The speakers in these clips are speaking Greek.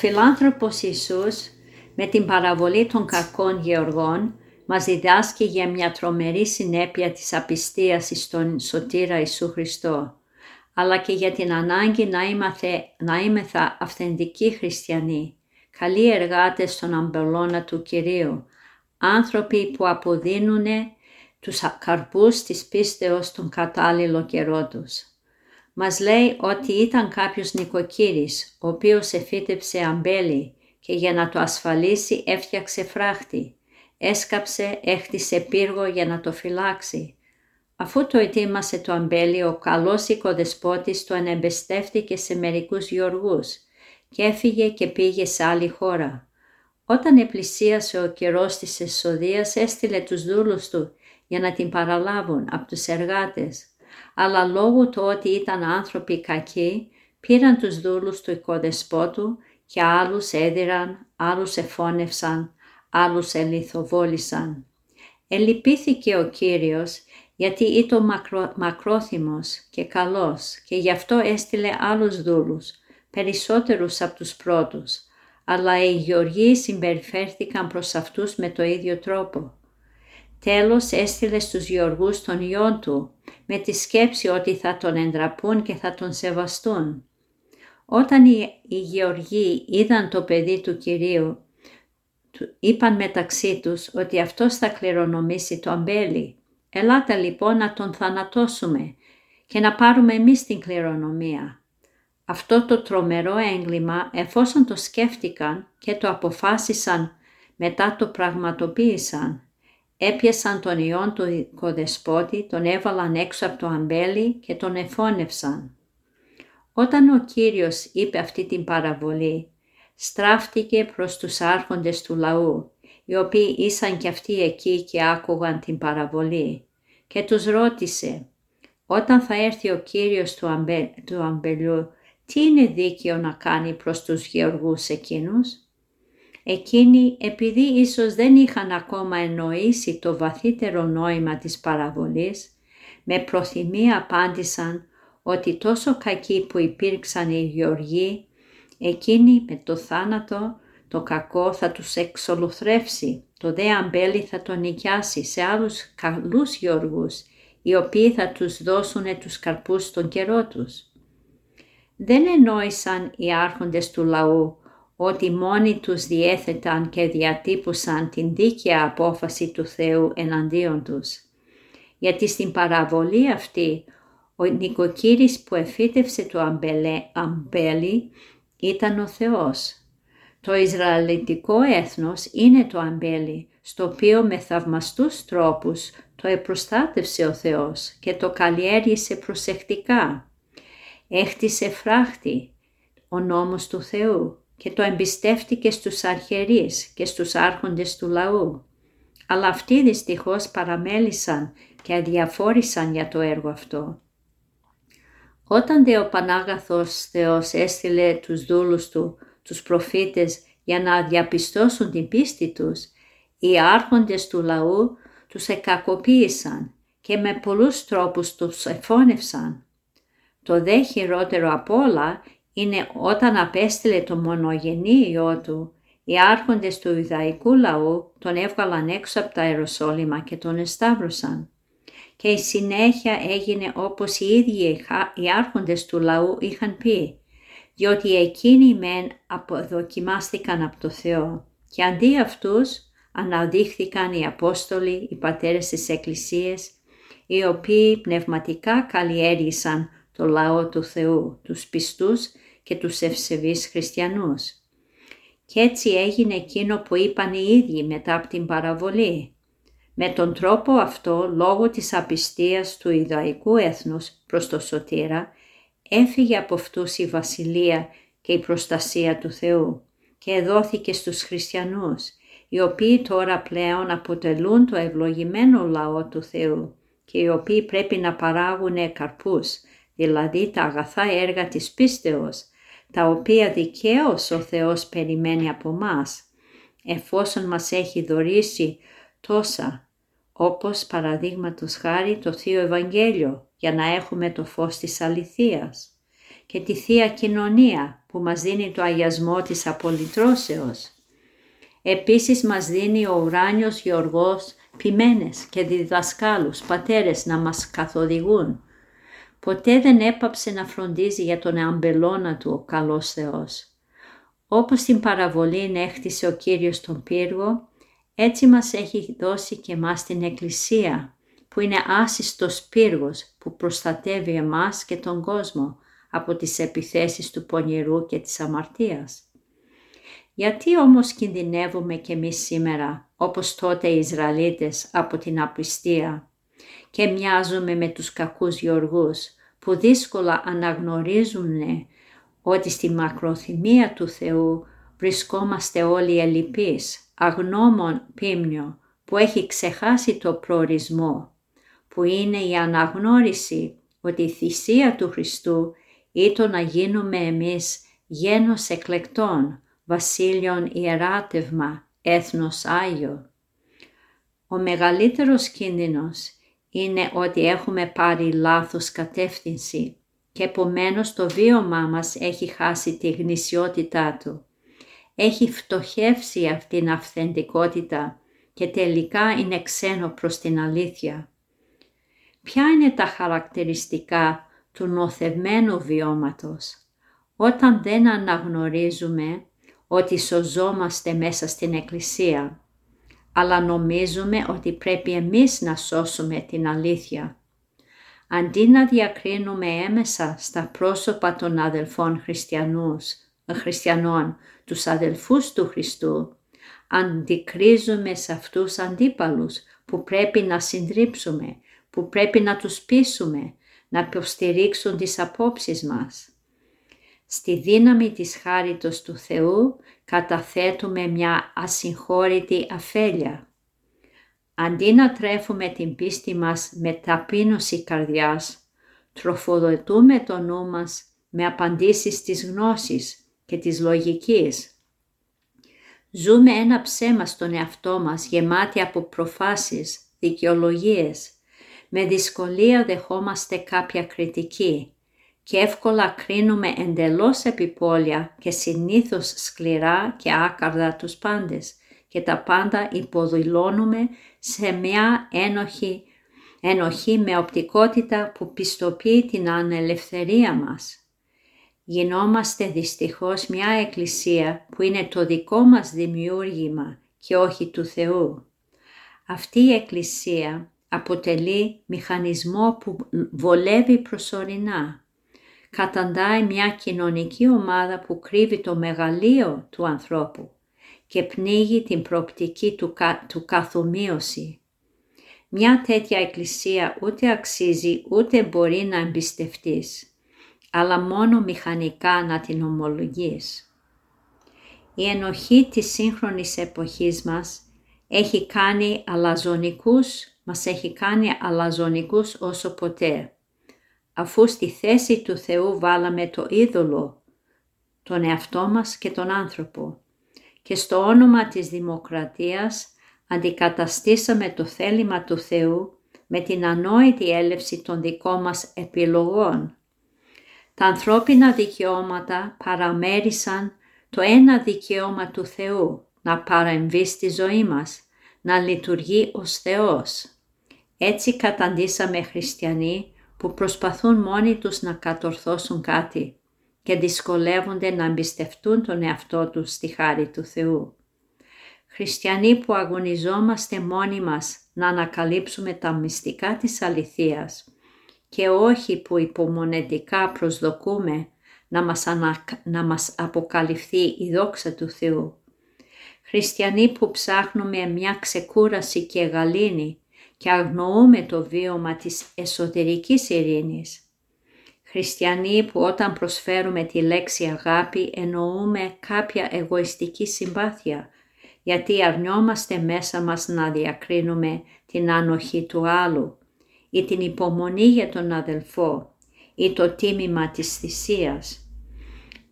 Φιλάνθρωπος Ιησούς με την παραβολή των κακών γεωργών μας διδάσκει για μια τρομερή συνέπεια της απιστίας στον Σωτήρα Ιησού Χριστό, αλλά και για την ανάγκη να, είμαστε, να είμεθα αυθεντικοί χριστιανοί, καλοί εργάτες στον αμπελώνα του Κυρίου, άνθρωποι που αποδίνουν τους καρπούς της πίστεως τον κατάλληλο καιρό τους. Μας λέει ότι ήταν κάποιος νοικοκύρης, ο οποίος εφύτεψε αμπέλι και για να το ασφαλίσει έφτιαξε φράχτη. Έσκαψε, έχτισε πύργο για να το φυλάξει. Αφού το ετοίμασε το αμπέλι, ο καλός οικοδεσπότης το ανεμπεστεύτηκε σε μερικούς γιοργούς και έφυγε και πήγε σε άλλη χώρα. Όταν επλησίασε ο καιρός της εσοδείας, έστειλε τους δούλους του για να την παραλάβουν από τους εργάτες αλλά λόγω του ότι ήταν άνθρωποι κακοί, πήραν τους δούλους του οικοδεσπότου και άλλους έδιραν, άλλους εφώνευσαν, άλλους ελιθοβόλησαν. Ελυπήθηκε ο Κύριος γιατί ήταν μακρό, μακρόθυμος και καλός και γι' αυτό έστειλε άλλους δούλους, περισσότερους από τους πρώτους, αλλά οι γεωργοί συμπεριφέρθηκαν προς αυτούς με το ίδιο τρόπο. Τέλος έστειλε στους γεωργούς των ιών του με τη σκέψη ότι θα τον εντραπούν και θα τον σεβαστούν. Όταν οι, οι γεωργοί είδαν το παιδί του Κυρίου, είπαν μεταξύ τους ότι αυτός θα κληρονομήσει το αμπέλι. Ελάτε λοιπόν να τον θανατώσουμε και να πάρουμε εμείς την κληρονομία. Αυτό το τρομερό έγκλημα εφόσον το σκέφτηκαν και το αποφάσισαν μετά το πραγματοποίησαν Έπιασαν τον ιόν του οικοδεσπότη, τον έβαλαν έξω από το αμπέλι και τον εφώνευσαν. Όταν ο Κύριος είπε αυτή την παραβολή, στράφτηκε προς τους άρχοντες του λαού, οι οποίοι ήσαν κι αυτοί εκεί και άκουγαν την παραβολή και τους ρώτησε «Όταν θα έρθει ο Κύριος του, αμπε, του αμπελιού, τι είναι δίκαιο να κάνει προς τους γεωργούς εκείνους» Εκείνοι επειδή ίσως δεν είχαν ακόμα εννοήσει το βαθύτερο νόημα της παραβολής, με προθυμία απάντησαν ότι τόσο κακοί που υπήρξαν οι γεωργοί, εκείνοι με το θάνατο το κακό θα τους εξολουθρεύσει, το δε αμπέλι θα τον νοικιάσει σε άλλους καλούς γεωργούς, οι οποίοι θα τους δώσουν τους καρπούς στον καιρό τους. Δεν εννοήσαν οι άρχοντες του λαού ότι μόνοι τους διέθεταν και διατύπωσαν την δίκαια απόφαση του Θεού εναντίον τους. Γιατί στην παραβολή αυτή ο νοικοκύρης που εφύτευσε το αμπέλι ήταν ο Θεός. Το Ισραηλιτικό έθνος είναι το αμπέλι, στο οποίο με θαυμαστούς τρόπους το επροστάτευσε ο Θεός και το καλλιέργησε προσεκτικά. Έχτισε φράχτη, ο νόμος του Θεού και το εμπιστεύτηκε στους αρχαιρείς και στους άρχοντες του λαού. Αλλά αυτοί δυστυχώς παραμέλησαν και αδιαφόρησαν για το έργο αυτό. Όταν δε ο Πανάγαθος Θεός έστειλε τους δούλους του, τους προφήτες, για να διαπιστώσουν την πίστη τους, οι άρχοντες του λαού τους εκακοποίησαν και με πολλούς τρόπους τους εφώνευσαν. Το δε χειρότερο απ' όλα είναι όταν απέστειλε το μονογενή Υιό Του, οι άρχοντες του Ιδαϊκού λαού τον έβγαλαν έξω από τα Ιεροσόλυμα και τον εσταύρωσαν. Και η συνέχεια έγινε όπως οι ίδιοι οι άρχοντες του λαού είχαν πει, διότι εκείνοι μεν αποδοκιμάστηκαν από το Θεό και αντί αυτούς αναδείχθηκαν οι Απόστολοι, οι πατέρες της Εκκλησίας, οι οποίοι πνευματικά καλλιέργησαν το λαό του Θεού, τους πιστούς και τους ευσεβείς χριστιανούς. Και έτσι έγινε εκείνο που είπαν οι ίδιοι μετά από την παραβολή. Με τον τρόπο αυτό, λόγω της απιστίας του Ιδαϊκού έθνους προς το Σωτήρα, έφυγε από αυτούς η βασιλεία και η προστασία του Θεού και δόθηκε στους χριστιανούς, οι οποίοι τώρα πλέον αποτελούν το ευλογημένο λαό του Θεού και οι οποίοι πρέπει να παράγουν καρπούς, δηλαδή τα αγαθά έργα της πίστεως, τα οποία δικαίως ο Θεός περιμένει από μας, εφόσον μας έχει δωρήσει τόσα, όπως παραδείγματος χάρη το Θείο Ευαγγέλιο, για να έχουμε το φως της αληθείας και τη Θεία Κοινωνία που μας δίνει το αγιασμό της απολυτρώσεως. Επίσης μας δίνει ο ουράνιος Γεωργός ποιμένες και διδασκάλους, πατέρες να μας καθοδηγούν. Ποτέ δεν έπαψε να φροντίζει για τον αμπελώνα του ο καλός Θεός. Όπως την παραβολή έχτισε ο Κύριος τον πύργο, έτσι μας έχει δώσει και μας την Εκκλησία, που είναι άσυστος πύργος που προστατεύει εμάς και τον κόσμο από τις επιθέσεις του πονηρού και της αμαρτίας. Γιατί όμως κινδυνεύουμε κι εμείς σήμερα, όπως τότε οι Ισραηλίτες από την απιστία και μοιάζουμε με τους κακούς γεωργούς που δύσκολα αναγνωρίζουν ότι στη μακροθυμία του Θεού βρισκόμαστε όλοι ελλειπείς, αγνώμων πίμνιο που έχει ξεχάσει το προορισμό, που είναι η αναγνώριση ότι η θυσία του Χριστού ήταν να γίνουμε εμείς γένος εκλεκτών, βασίλειον ιεράτευμα, έθνος Άγιο. Ο μεγαλύτερος κίνδυνος είναι ότι έχουμε πάρει λάθος κατεύθυνση και επομένως το βίωμά μας έχει χάσει τη γνησιότητά του. Έχει φτωχεύσει αυτήν την αυθεντικότητα και τελικά είναι ξένο προς την αλήθεια. Ποια είναι τα χαρακτηριστικά του νοθευμένου βιώματος; Όταν δεν αναγνωρίζουμε ότι σωζόμαστε μέσα στην Εκκλησία, αλλά νομίζουμε ότι πρέπει εμείς να σώσουμε την αλήθεια. Αντί να διακρίνουμε έμεσα στα πρόσωπα των αδελφών χριστιανούς, χριστιανών, τους αδελφούς του Χριστού, αντικρίζουμε σε αυτούς αντίπαλους που πρέπει να συντρίψουμε, που πρέπει να τους πείσουμε, να υποστηρίξουν τις απόψεις μας. Στη δύναμη της χάριτος του Θεού καταθέτουμε μια ασυγχώρητη αφέλεια. Αντί να τρέφουμε την πίστη μας με ταπείνωση καρδιάς, τροφοδοτούμε το νου μας με απαντήσεις της γνώσης και της λογικής. Ζούμε ένα ψέμα στον εαυτό μας γεμάτι από προφάσεις, δικαιολογίες. Με δυσκολία δεχόμαστε κάποια κριτική και εύκολα κρίνουμε εντελώς επιπόλια και συνήθως σκληρά και άκαρδα τους πάντες και τα πάντα υποδηλώνουμε σε μια ένοχη, ενοχή με οπτικότητα που πιστοποιεί την ανελευθερία μας. Γινόμαστε δυστυχώς μια εκκλησία που είναι το δικό μας δημιούργημα και όχι του Θεού. Αυτή η εκκλησία αποτελεί μηχανισμό που βολεύει προσωρινά καταντάει μια κοινωνική ομάδα που κρύβει το μεγαλείο του ανθρώπου και πνίγει την προοπτική του, κα, του καθομοίωση. Μια τέτοια εκκλησία ούτε αξίζει ούτε μπορεί να εμπιστευτείς, αλλά μόνο μηχανικά να την ομολογείς. Η ενοχή της σύγχρονης εποχής μας έχει κάνει αλαζονικούς, μας έχει κάνει αλαζονικούς όσο ποτέ αφού στη θέση του Θεού βάλαμε το είδωλο, τον εαυτό μας και τον άνθρωπο και στο όνομα της δημοκρατίας αντικαταστήσαμε το θέλημα του Θεού με την ανόητη έλευση των δικών μας επιλογών. Τα ανθρώπινα δικαιώματα παραμέρισαν το ένα δικαίωμα του Θεού να παρεμβεί στη ζωή μας, να λειτουργεί ως Θεός. Έτσι καταντήσαμε χριστιανοί που προσπαθούν μόνοι τους να κατορθώσουν κάτι και δυσκολεύονται να εμπιστευτούν τον εαυτό τους στη χάρη του Θεού. Χριστιανοί που αγωνιζόμαστε μόνοι μας να ανακαλύψουμε τα μυστικά της αληθείας και όχι που υπομονετικά προσδοκούμε να μας, να μας αποκαλυφθεί η δόξα του Θεού. Χριστιανοί που ψάχνουμε μια ξεκούραση και γαλήνη και αγνοούμε το βίωμα της εσωτερικής ειρήνης. Χριστιανοί που όταν προσφέρουμε τη λέξη αγάπη εννοούμε κάποια εγωιστική συμπάθεια, γιατί αρνιόμαστε μέσα μας να διακρίνουμε την ανοχή του άλλου ή την υπομονή για τον αδελφό ή το τίμημα της θυσίας.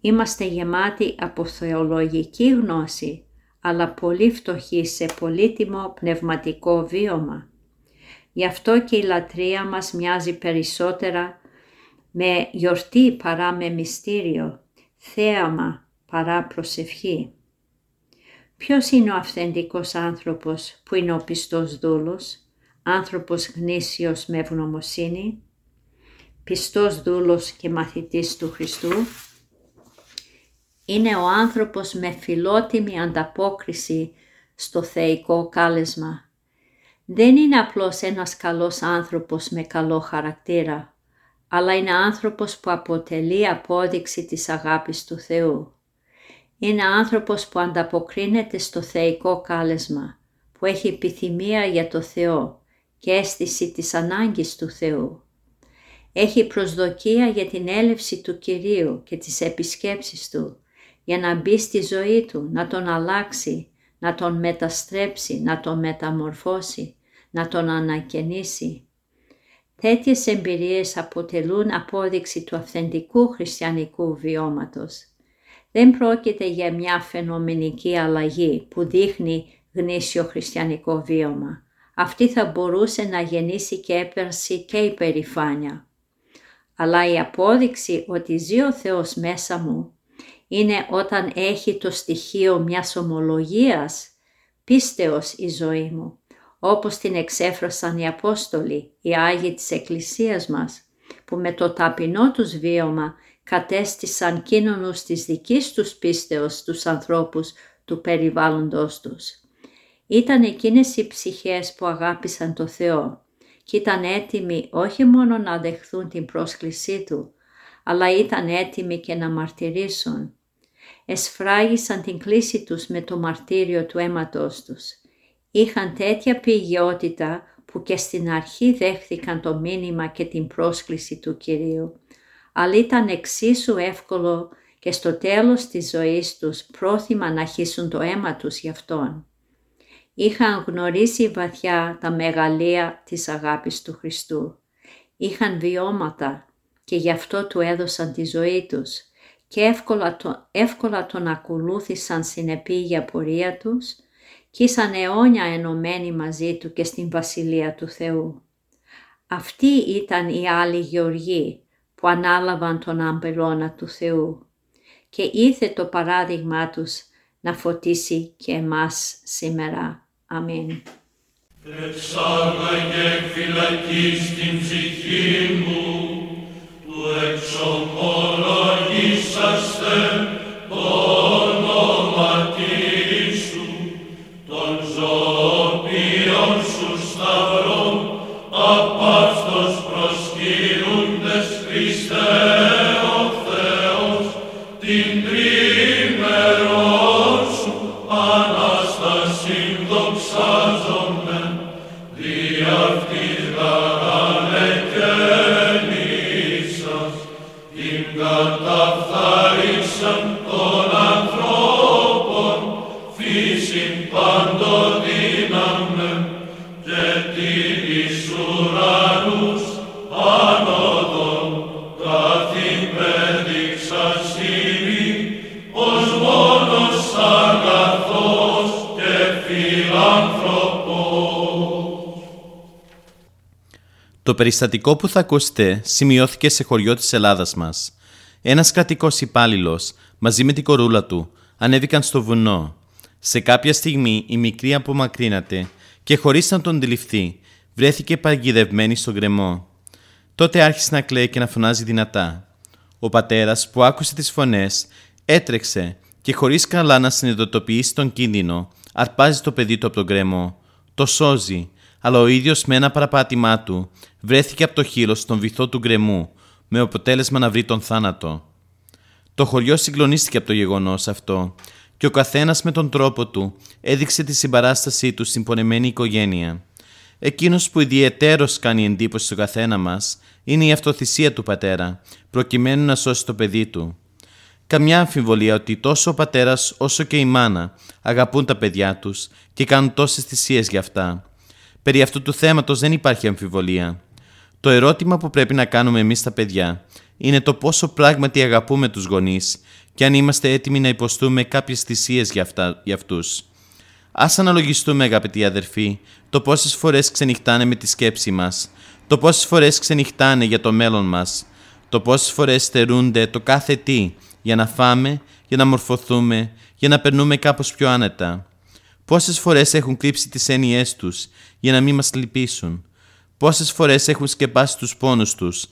Είμαστε γεμάτοι από θεολογική γνώση, αλλά πολύ φτωχοί σε πολύτιμο πνευματικό βίωμα. Γι' αυτό και η λατρεία μας μοιάζει περισσότερα με γιορτή παρά με μυστήριο, θέαμα παρά προσευχή. Ποιος είναι ο αυθεντικός άνθρωπος που είναι ο πιστός δούλος, άνθρωπος γνήσιος με ευγνωμοσύνη, πιστός δούλος και μαθητής του Χριστού, είναι ο άνθρωπος με φιλότιμη ανταπόκριση στο θεϊκό κάλεσμα. Δεν είναι απλώς ένας καλός άνθρωπος με καλό χαρακτήρα, αλλά είναι άνθρωπος που αποτελεί απόδειξη της αγάπης του Θεού. Είναι άνθρωπος που ανταποκρίνεται στο θεϊκό κάλεσμα, που έχει επιθυμία για το Θεό και αίσθηση της ανάγκης του Θεού. Έχει προσδοκία για την έλευση του Κυρίου και τις επισκέψεις Του, για να μπει στη ζωή Του, να τον αλλάξει, να τον μεταστρέψει, να τον μεταμορφώσει, να τον ανακαινήσει. Τέτοιες εμπειρίες αποτελούν απόδειξη του αυθεντικού χριστιανικού βιώματος. Δεν πρόκειται για μια φαινομενική αλλαγή που δείχνει γνήσιο χριστιανικό βίωμα. Αυτή θα μπορούσε να γεννήσει και έπερση και υπερηφάνεια. Αλλά η απόδειξη ότι ζει ο Θεός μέσα μου είναι όταν έχει το στοιχείο μιας ομολογίας, πίστεως η ζωή μου, όπως την εξέφρασαν οι Απόστολοι, οι Άγιοι της Εκκλησίας μας, που με το ταπεινό τους βίωμα κατέστησαν κίνονους της δικής τους πίστεως τους ανθρώπους του περιβάλλοντος τους. Ήταν εκείνες οι ψυχές που αγάπησαν το Θεό και ήταν έτοιμοι όχι μόνο να δεχθούν την πρόσκλησή Του, αλλά ήταν έτοιμοι και να μαρτυρήσουν. Εσφράγισαν την κλίση τους με το μαρτύριο του αίματος τους. Είχαν τέτοια πηγαιότητα που και στην αρχή δέχθηκαν το μήνυμα και την πρόσκληση του Κυρίου αλλά ήταν εξίσου εύκολο και στο τέλος της ζωής τους πρόθυμα να χύσουν το αίμα τους γι' Αυτόν. Είχαν γνωρίσει βαθιά τα μεγαλεία της αγάπης του Χριστού. Είχαν βιώματα και γι' αυτό του έδωσαν τη ζωή τους και εύκολα, το, εύκολα τον ακολούθησαν στην επίγεια πορεία τους και ήσαν αιώνια ενωμένοι μαζί του και στην Βασιλεία του Θεού. Αυτοί ήταν οι άλλοι γεωργοί που ανάλαβαν τον αμπελώνα του Θεού και ήρθε το παράδειγμά τους να φωτίσει και εμάς σήμερα. Αμήν. Εξάγαγε φυλακή στην ψυχή μου, του εξομολογήσαστε Το περιστατικό που θα ακούσετε σημειώθηκε σε χωριό της Ελλάδας μας. Ένας κρατικός υπάλληλος μαζί με την κορούλα του ανέβηκαν στο βουνό. Σε κάποια στιγμή η μικρή απομακρύνατε και χωρίς να τον αντιληφθεί βρέθηκε παγιδευμένη στον γκρεμό. Τότε άρχισε να κλαίει και να φωνάζει δυνατά. Ο πατέρας που άκουσε τις φωνές έτρεξε και χωρίς καλά να συνειδητοποιήσει τον κίνδυνο αρπάζει το παιδί του από τον γκρεμό. Το σώζει αλλά ο ίδιος με ένα παραπάτημά του βρέθηκε από το χείλο στον βυθό του γκρεμού, με αποτέλεσμα να βρει τον θάνατο. Το χωριό συγκλονίστηκε από το γεγονός αυτό και ο καθένας με τον τρόπο του έδειξε τη συμπαράστασή του στην πονεμένη οικογένεια. Εκείνος που ιδιαιτέρως κάνει εντύπωση στο καθένα μας είναι η αυτοθυσία του πατέρα, προκειμένου να σώσει το παιδί του. Καμιά αμφιβολία ότι τόσο ο πατέρας όσο και η μάνα αγαπούν τα παιδιά τους και κάνουν τόσες θυσίες για αυτά. Περί αυτού του θέματος δεν υπάρχει αμφιβολία. Το ερώτημα που πρέπει να κάνουμε εμείς τα παιδιά είναι το πόσο πράγματι αγαπούμε τους γονείς και αν είμαστε έτοιμοι να υποστούμε κάποιες θυσίες για, αυτά, για αυτούς. Ας αναλογιστούμε αγαπητοί αδερφοί το πόσες φορές ξενυχτάνε με τη σκέψη μας, το πόσες φορές ξενυχτάνε για το μέλλον μας, το πόσες φορές στερούνται το κάθε τι για να φάμε, για να μορφωθούμε, για να περνούμε κάπως πιο άνετα. Πόσες φορές έχουν κρύψει τις έννοιές τους για να μην μας λυπήσουν. Πόσες φορές έχουν σκεπάσει τους πόνους τους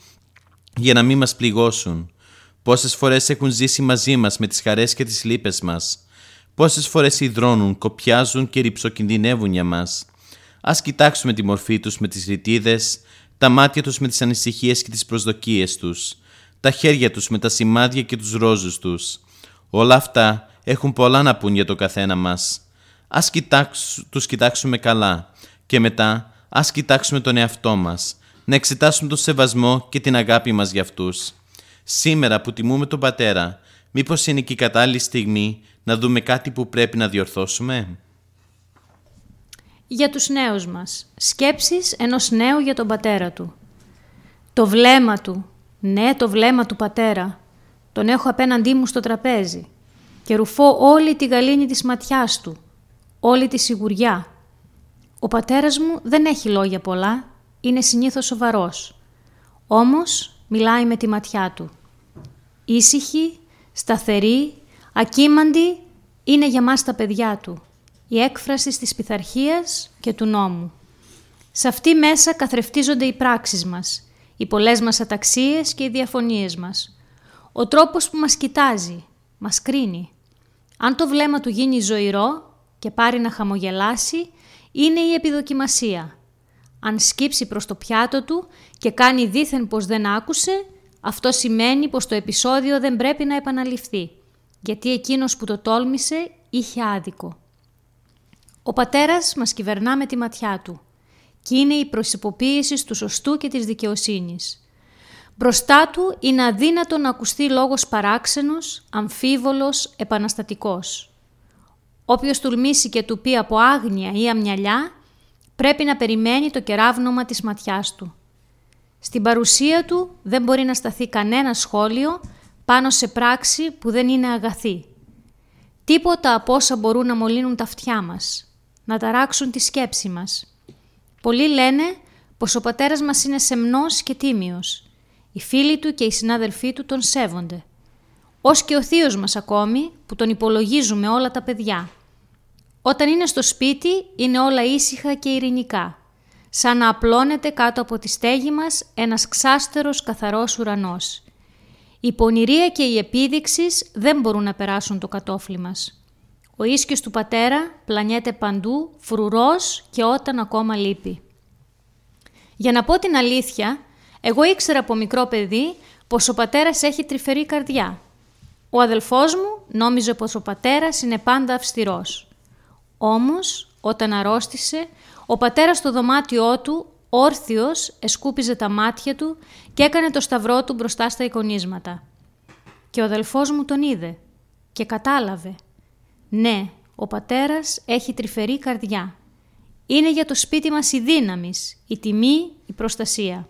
για να μην μας πληγώσουν. Πόσες φορές έχουν ζήσει μαζί μας με τις χαρές και τις λύπες μας. Πόσες φορές υδρώνουν, κοπιάζουν και ρηψοκινδυνεύουν για μας. Ας κοιτάξουμε τη μορφή τους με τις ρητίδες, τα μάτια τους με τις ανησυχίες και τις προσδοκίες τους, τα χέρια τους με τα σημάδια και τους ρόζους τους. Όλα αυτά έχουν πολλά να πούν για το καθένα μας. Ας κοιτάξ, τους κοιτάξουμε καλά και μετά ας κοιτάξουμε τον εαυτό μας, να εξετάσουμε τον σεβασμό και την αγάπη μας για αυτούς. Σήμερα που τιμούμε τον Πατέρα, μήπως είναι και η κατάλληλη στιγμή να δούμε κάτι που πρέπει να διορθώσουμε; Για τους νέους μας. Σκέψεις ενός νέου για τον πατέρα του. Το βλέμμα του. Ναι, το βλέμμα του πατέρα. Τον έχω απέναντί μου στο τραπέζι. Και ρουφώ όλη τη γαλήνη της ματιάς του. Όλη τη σιγουριά. Ο πατέρας μου δεν έχει λόγια πολλά. Είναι συνήθως σοβαρός. Όμως μιλάει με τη ματιά του. Ήσυχη, σταθερή, ακίμαντη είναι για μας τα παιδιά του η έκφραση της πειθαρχίας και του νόμου. Σε αυτή μέσα καθρεφτίζονται οι πράξεις μας, οι πολλές μας αταξίες και οι διαφωνίες μας. Ο τρόπος που μας κοιτάζει, μας κρίνει. Αν το βλέμμα του γίνει ζωηρό και πάρει να χαμογελάσει, είναι η επιδοκιμασία. Αν σκύψει προς το πιάτο του και κάνει δήθεν πως δεν άκουσε, αυτό σημαίνει πως το επεισόδιο δεν πρέπει να επαναληφθεί, γιατί εκείνος που το τόλμησε είχε άδικο. Ο πατέρας μας κυβερνά με τη ματιά του και είναι η προσυποποίηση του σωστού και της δικαιοσύνης. Μπροστά του είναι αδύνατο να ακουστεί λόγος παράξενος, αμφίβολος, επαναστατικός. Όποιος τουλμήσει και του πει από άγνοια ή αμυαλιά, πρέπει να περιμένει το κεράβνομα της ματιάς του. Στην παρουσία του δεν μπορεί να σταθεί κανένα σχόλιο πάνω σε πράξη που δεν είναι αγαθή. Τίποτα από όσα μπορούν να μολύνουν τα αυτιά μας να ταράξουν τη σκέψη μας. Πολλοί λένε πως ο πατέρας μας είναι σεμνός και τίμιος. Οι φίλοι του και οι συνάδελφοί του τον σέβονται. Ως και ο θείος μας ακόμη που τον υπολογίζουμε όλα τα παιδιά. Όταν είναι στο σπίτι είναι όλα ήσυχα και ειρηνικά. Σαν να απλώνεται κάτω από τη στέγη μας ένας ξάστερος καθαρός ουρανός. Η πονηρία και η επίδειξης δεν μπορούν να περάσουν το κατόφλι μας. Ο ίσκιος του πατέρα πλανιέται παντού, φρουρός και όταν ακόμα λείπει. Για να πω την αλήθεια, εγώ ήξερα από μικρό παιδί πως ο πατέρας έχει τρυφερή καρδιά. Ο αδελφός μου νόμιζε πως ο πατέρας είναι πάντα αυστηρός. Όμως, όταν αρρώστησε, ο πατέρας στο δωμάτιό του, όρθιος, εσκούπιζε τα μάτια του και έκανε το σταυρό του μπροστά στα εικονίσματα. Και ο αδελφός μου τον είδε και κατάλαβε ναι, ο πατέρας έχει τρυφερή καρδιά. Είναι για το σπίτι μας η δύναμη, η τιμή, η προστασία.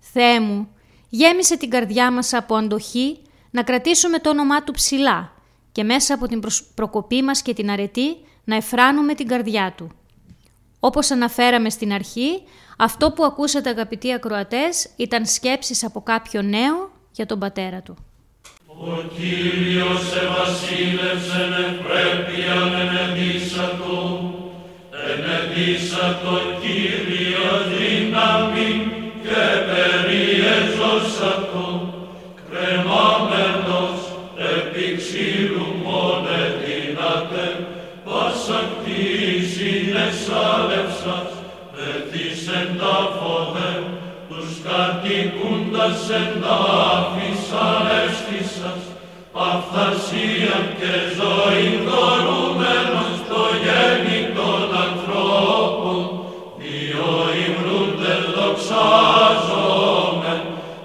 Θεέ μου, γέμισε την καρδιά μας από αντοχή να κρατήσουμε το όνομά Του ψηλά και μέσα από την προκοπή μας και την αρετή να εφράνουμε την καρδιά Του. Όπως αναφέραμε στην αρχή, αυτό που ακούσατε αγαπητοί ακροατές ήταν σκέψεις από κάποιο νέο για τον πατέρα του. Ο Κύριος ευασίλευσεν ευπρέπειαν ενεδίσατο, ενεδίσατο Κύριος δύναμη και περιεζώσατο,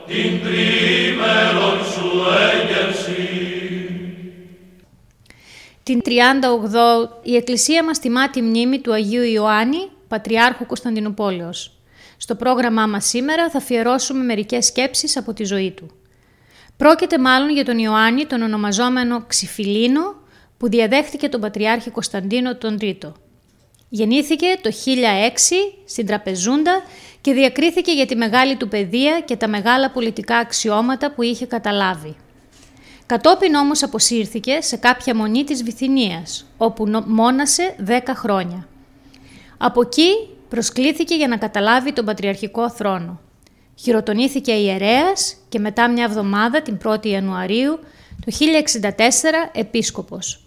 την τρίμερον σου έγερση. Την 38 η Εκκλησία μας τιμά τη μνήμη του Αγίου Ιωάννη, Πατριάρχου Κωνσταντινούπολεως. Στο πρόγραμμά μας σήμερα θα αφιερώσουμε μερικές σκέψεις από τη ζωή του. Πρόκειται μάλλον για τον Ιωάννη, τον ονομαζόμενο Ξυφιλίνο, που διαδέχτηκε τον Πατριάρχη Κωνσταντίνο τον Τρίτο. Γεννήθηκε το 1006 στην Τραπεζούντα και διακρίθηκε για τη μεγάλη του παιδεία και τα μεγάλα πολιτικά αξιώματα που είχε καταλάβει. Κατόπιν όμως αποσύρθηκε σε κάποια μονή της Βυθινίας, όπου μόνασε 10 χρόνια. Από εκεί προσκλήθηκε για να καταλάβει τον πατριαρχικό θρόνο. Χειροτονήθηκε ιερέας και μετά μια εβδομάδα, την 1η Ιανουαρίου, το 1064 επίσκοπος.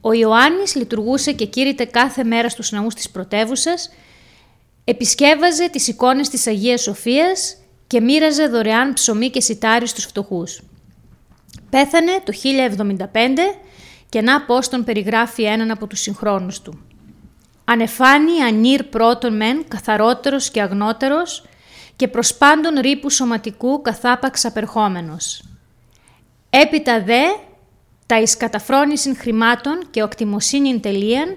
Ο Ιωάννης λειτουργούσε και κήρυτε κάθε μέρα στους ναούς της πρωτεύουσας, επισκέβαζε τις εικόνες της Αγίας Σοφίας και μοίραζε δωρεάν ψωμί και σιτάρι στους φτωχούς. Πέθανε το 1075 και να πώς τον περιγράφει έναν από τους συγχρόνους του. Ανεφάνει ανήρ πρώτον μεν, καθαρότερος και αγνότερος και προς πάντων ρήπου σωματικού καθάπαξ απερχόμενος. Έπειτα δε, τα εις καταφρόνησιν χρημάτων και οκτιμοσύνην τελείαν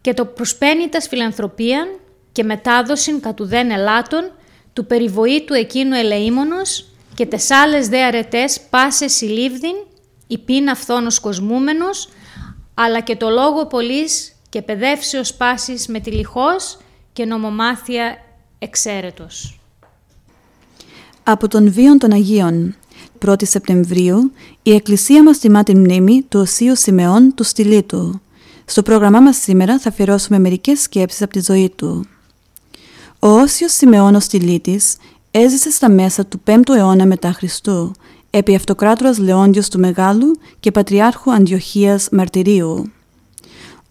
και το προσπένητας φιλανθρωπίαν και μετάδοσιν κατουδέν ελάτων του περιβοήτου εκείνου ελεήμονος και τεσάλες δε αρετές πάσε συλλήβδιν, υπήν αυθόνος κοσμούμενος, αλλά και το λόγο πολλής και παιδεύσεως πάσης με τη λιχός και νομομάθεια εξαίρετος. Από τον βίον των Αγίων 1η Σεπτεμβρίου, η Εκκλησία μας τιμά τη μνήμη του Οσίου Σιμεών του Στυλίτου. Στο πρόγραμμά μας σήμερα θα αφιερώσουμε μερικές σκέψεις από τη ζωή του. Ο Όσιος Σιμεών ο Στυλίτης έζησε στα μέσα του 5ου αιώνα μετά Χριστού, επί αυτοκράτορας Λεόντιος του Μεγάλου και Πατριάρχου Αντιοχίας Μαρτυρίου.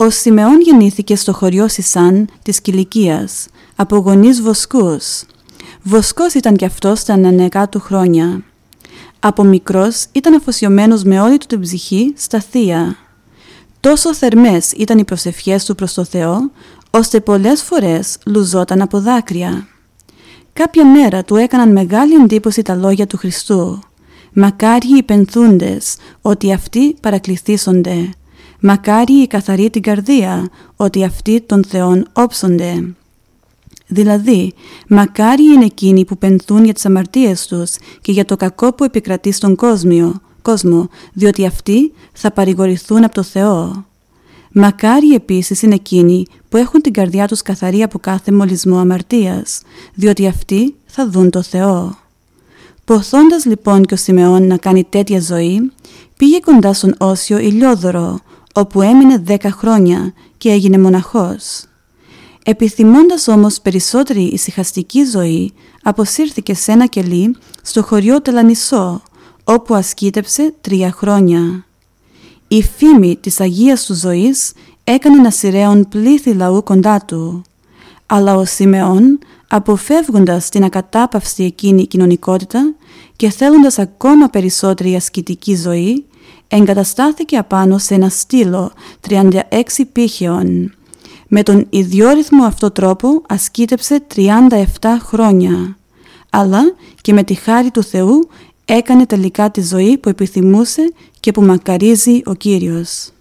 Ο Σιμεών γεννήθηκε στο χωριό Σισάν της Κιλικίας, από γονείς βοσκούς. Βοσκός ήταν κι αυτός στα ανανεκά του χρόνια. Από μικρός ήταν αφοσιωμένος με όλη του την ψυχή στα θεία. Τόσο θερμές ήταν οι προσευχές του προς το Θεό, ώστε πολλές φορές λουζόταν από δάκρυα. Κάποια μέρα του έκαναν μεγάλη εντύπωση τα λόγια του Χριστού. Μακάριοι οι πενθούντες, ότι αυτοί παρακληθήσονται. Μακάριοι οι καθαροί την καρδία, ότι αυτοί των Θεών όψονται. Δηλαδή, μακάρι είναι εκείνοι που πενθούν για τις αμαρτίες τους και για το κακό που επικρατεί στον κόσμο, κόσμο διότι αυτοί θα παρηγορηθούν από το Θεό. Μακάρι επίσης είναι εκείνοι που έχουν την καρδιά τους καθαρή από κάθε μολυσμό αμαρτίας, διότι αυτοί θα δουν το Θεό. Ποθώντας λοιπόν και ο Σιμεών να κάνει τέτοια ζωή, πήγε κοντά στον Όσιο Ηλιόδωρο, όπου έμεινε δέκα χρόνια και έγινε μοναχός. Επιθυμώντας όμως περισσότερη ησυχαστική ζωή, αποσύρθηκε σε ένα κελί στο χωριό Τελανισό, όπου ασκήτεψε τρία χρόνια. Η φήμη της Αγίας του ζωής έκανε να σειραίων πλήθη λαού κοντά του. Αλλά ο Σιμεών, αποφεύγοντας την ακατάπαυστη εκείνη κοινωνικότητα και θέλοντας ακόμα περισσότερη ασκητική ζωή, εγκαταστάθηκε απάνω σε ένα στήλο 36 πύχεων με τον ιδιόρυθμο αυτό τρόπο ασκήτεψε 37 χρόνια, αλλά και με τη χάρη του Θεού έκανε τελικά τη ζωή που επιθυμούσε και που μακαρίζει ο Κύριος.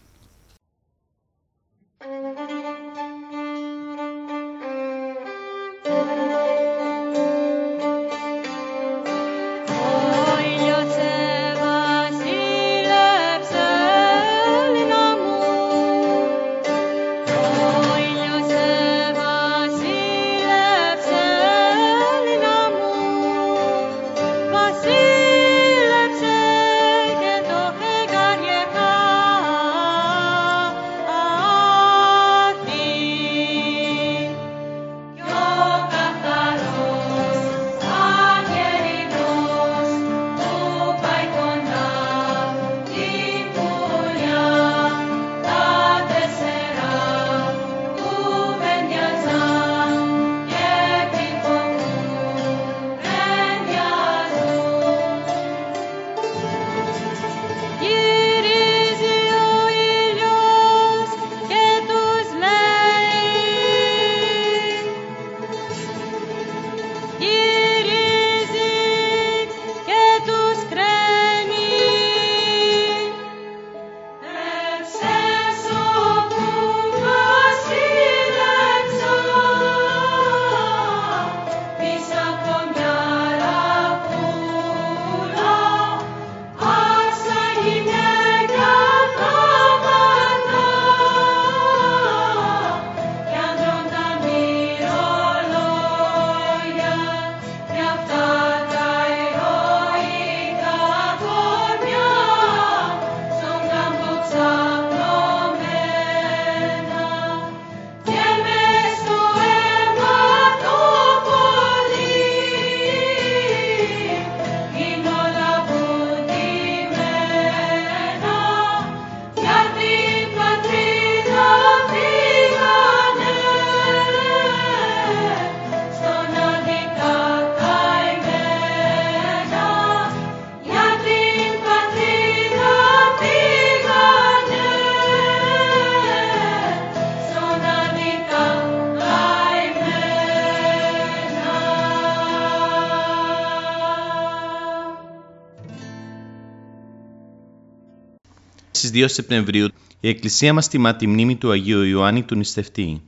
Στις 2 Σεπτεμβρίου η Εκκλησία μας τιμά τη μνήμη του Αγίου Ιωάννη του Νηστευτή.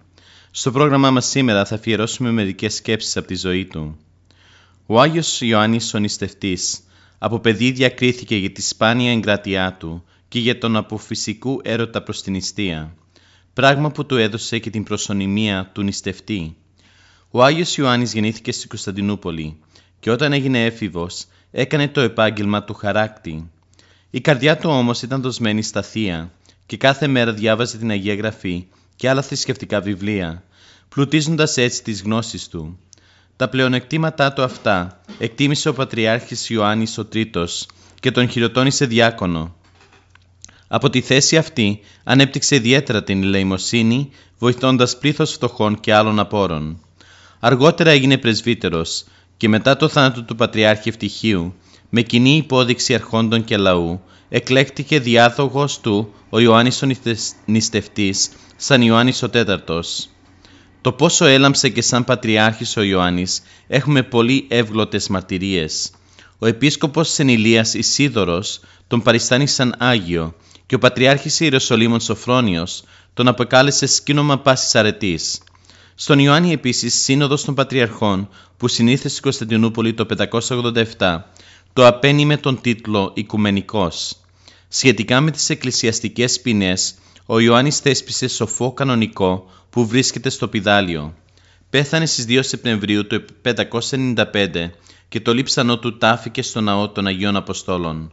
Στο πρόγραμμά μας σήμερα θα αφιερώσουμε μερικές σκέψεις από τη ζωή του. Ο Άγιος Ιωάννης ο Νηστευτής από παιδί διακρίθηκε για τη σπάνια εγκρατειά του και για τον αποφυσικού έρωτα προς την νηστεία, πράγμα που του έδωσε και την προσωνυμία του νηστευτή. Ο Άγιος Ιωάννης γεννήθηκε στην Κωνσταντινούπολη και όταν έγινε έφηβος έκανε το επάγγελμα του χαράκτη. Η καρδιά του όμως ήταν δοσμένη στα θεία και κάθε μέρα διάβαζε την Αγία Γραφή και άλλα θρησκευτικά βιβλία, πλουτίζοντας έτσι τις γνώσεις του. Τα πλεονεκτήματά του αυτά εκτίμησε ο Πατριάρχης Ιωάννης ο Τρίτος και τον χειροτώνησε διάκονο. Από τη θέση αυτή ανέπτυξε ιδιαίτερα την ελεημοσύνη, βοηθώντας πλήθος φτωχών και άλλων απόρων. Αργότερα έγινε πρεσβύτερος και μετά το θάνατο του Πατριάρχη Ευτυχίου, με κοινή υπόδειξη αρχόντων και λαού, εκλέχτηκε διάδογος του ο Ιωάννης ο Νηστευτής, σαν Ιωάννης ο Τέταρτος. Το πόσο έλαμψε και σαν Πατριάρχης ο Ιωάννης έχουμε πολύ εύγλωτες μαρτυρίες. Ο επίσκοπος Σενηλίας Ισίδωρος τον παριστάνει σαν Άγιο και ο Πατριάρχης Ιεροσολύμων Σοφρόνιος τον αποκάλεσε σκήνομα πάσης αρετής. Στον Ιωάννη επίσης σύνοδος των Πατριαρχών που συνήθεσε στην Κωνσταντινούπολη το 587 το απένει με τον τίτλο «Οικουμενικός». Σχετικά με τις εκκλησιαστικές ποινές, ο Ιωάννης θέσπισε σοφό κανονικό που βρίσκεται στο Πιδάλιο. Πέθανε στις 2 Σεπτεμβρίου του 595 και το λείψανό του τάφηκε στο ναό των Αγίων Αποστόλων.